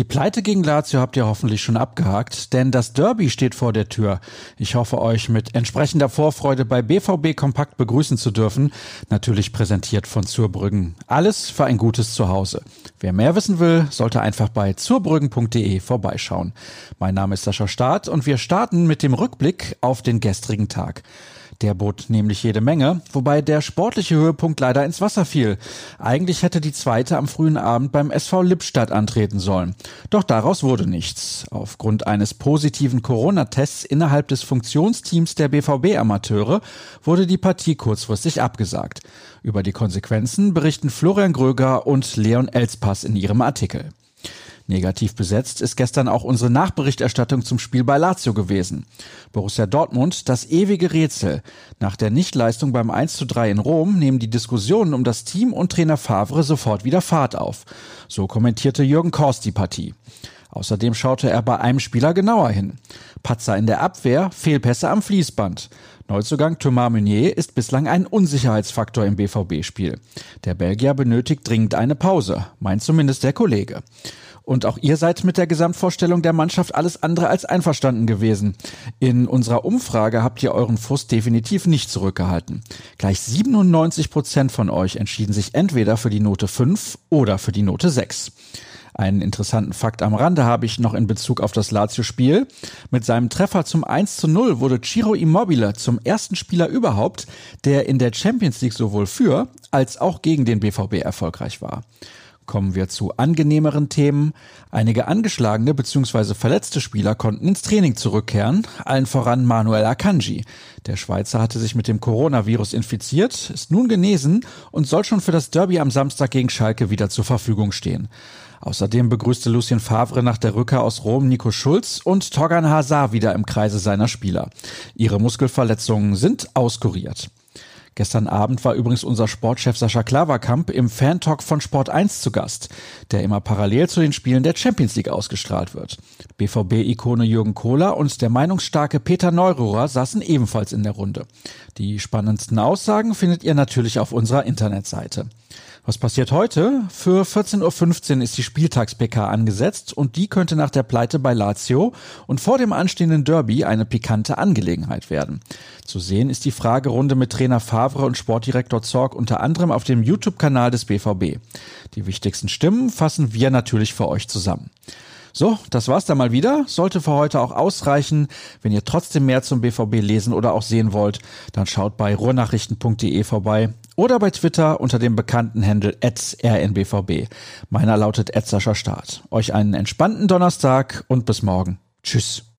Die Pleite gegen Lazio habt ihr hoffentlich schon abgehakt, denn das Derby steht vor der Tür. Ich hoffe, euch mit entsprechender Vorfreude bei BVB Kompakt begrüßen zu dürfen. Natürlich präsentiert von Zurbrüggen. Alles für ein gutes Zuhause. Wer mehr wissen will, sollte einfach bei zurbrüggen.de vorbeischauen. Mein Name ist Sascha Staat und wir starten mit dem Rückblick auf den gestrigen Tag. Der bot nämlich jede Menge, wobei der sportliche Höhepunkt leider ins Wasser fiel. Eigentlich hätte die zweite am frühen Abend beim SV Lippstadt antreten sollen. Doch daraus wurde nichts. Aufgrund eines positiven Corona-Tests innerhalb des Funktionsteams der BVB-Amateure wurde die Partie kurzfristig abgesagt. Über die Konsequenzen berichten Florian Gröger und Leon Elspass in ihrem Artikel. Negativ besetzt ist gestern auch unsere Nachberichterstattung zum Spiel bei Lazio gewesen. Borussia Dortmund, das ewige Rätsel. Nach der Nichtleistung beim 1 zu 3 in Rom nehmen die Diskussionen um das Team und Trainer Favre sofort wieder Fahrt auf. So kommentierte Jürgen Korst die Partie. Außerdem schaute er bei einem Spieler genauer hin. Patzer in der Abwehr, Fehlpässe am Fließband. Neuzugang Thomas Meunier ist bislang ein Unsicherheitsfaktor im BVB-Spiel. Der Belgier benötigt dringend eine Pause, meint zumindest der Kollege. Und auch ihr seid mit der Gesamtvorstellung der Mannschaft alles andere als einverstanden gewesen. In unserer Umfrage habt ihr euren Frust definitiv nicht zurückgehalten. Gleich 97 Prozent von euch entschieden sich entweder für die Note 5 oder für die Note 6. Einen interessanten Fakt am Rande habe ich noch in Bezug auf das Lazio-Spiel. Mit seinem Treffer zum 1 zu 0 wurde Ciro Immobile zum ersten Spieler überhaupt, der in der Champions League sowohl für als auch gegen den BVB erfolgreich war kommen wir zu angenehmeren Themen. Einige angeschlagene bzw. verletzte Spieler konnten ins Training zurückkehren, allen voran Manuel Akanji. Der Schweizer hatte sich mit dem Coronavirus infiziert, ist nun genesen und soll schon für das Derby am Samstag gegen Schalke wieder zur Verfügung stehen. Außerdem begrüßte Lucien Favre nach der Rückkehr aus Rom Nico Schulz und Torgan Hazard wieder im Kreise seiner Spieler. Ihre Muskelverletzungen sind auskuriert. Gestern Abend war übrigens unser Sportchef Sascha Klaverkamp im Fan-Talk von Sport 1 zu Gast, der immer parallel zu den Spielen der Champions League ausgestrahlt wird. BVB-Ikone Jürgen Kohler und der meinungsstarke Peter Neururer saßen ebenfalls in der Runde. Die spannendsten Aussagen findet ihr natürlich auf unserer Internetseite. Was passiert heute? Für 14.15 Uhr ist die Spieltags-PK angesetzt und die könnte nach der Pleite bei Lazio und vor dem anstehenden Derby eine pikante Angelegenheit werden. Zu sehen ist die Fragerunde mit Trainer Favre und Sportdirektor Zorg unter anderem auf dem YouTube-Kanal des BVB. Die wichtigsten Stimmen fassen wir natürlich für euch zusammen. So, das war's dann mal wieder. Sollte für heute auch ausreichen. Wenn ihr trotzdem mehr zum BVB lesen oder auch sehen wollt, dann schaut bei ruhrnachrichten.de vorbei oder bei Twitter unter dem bekannten Handle rnbvb. Meiner lautet Start. Euch einen entspannten Donnerstag und bis morgen. Tschüss.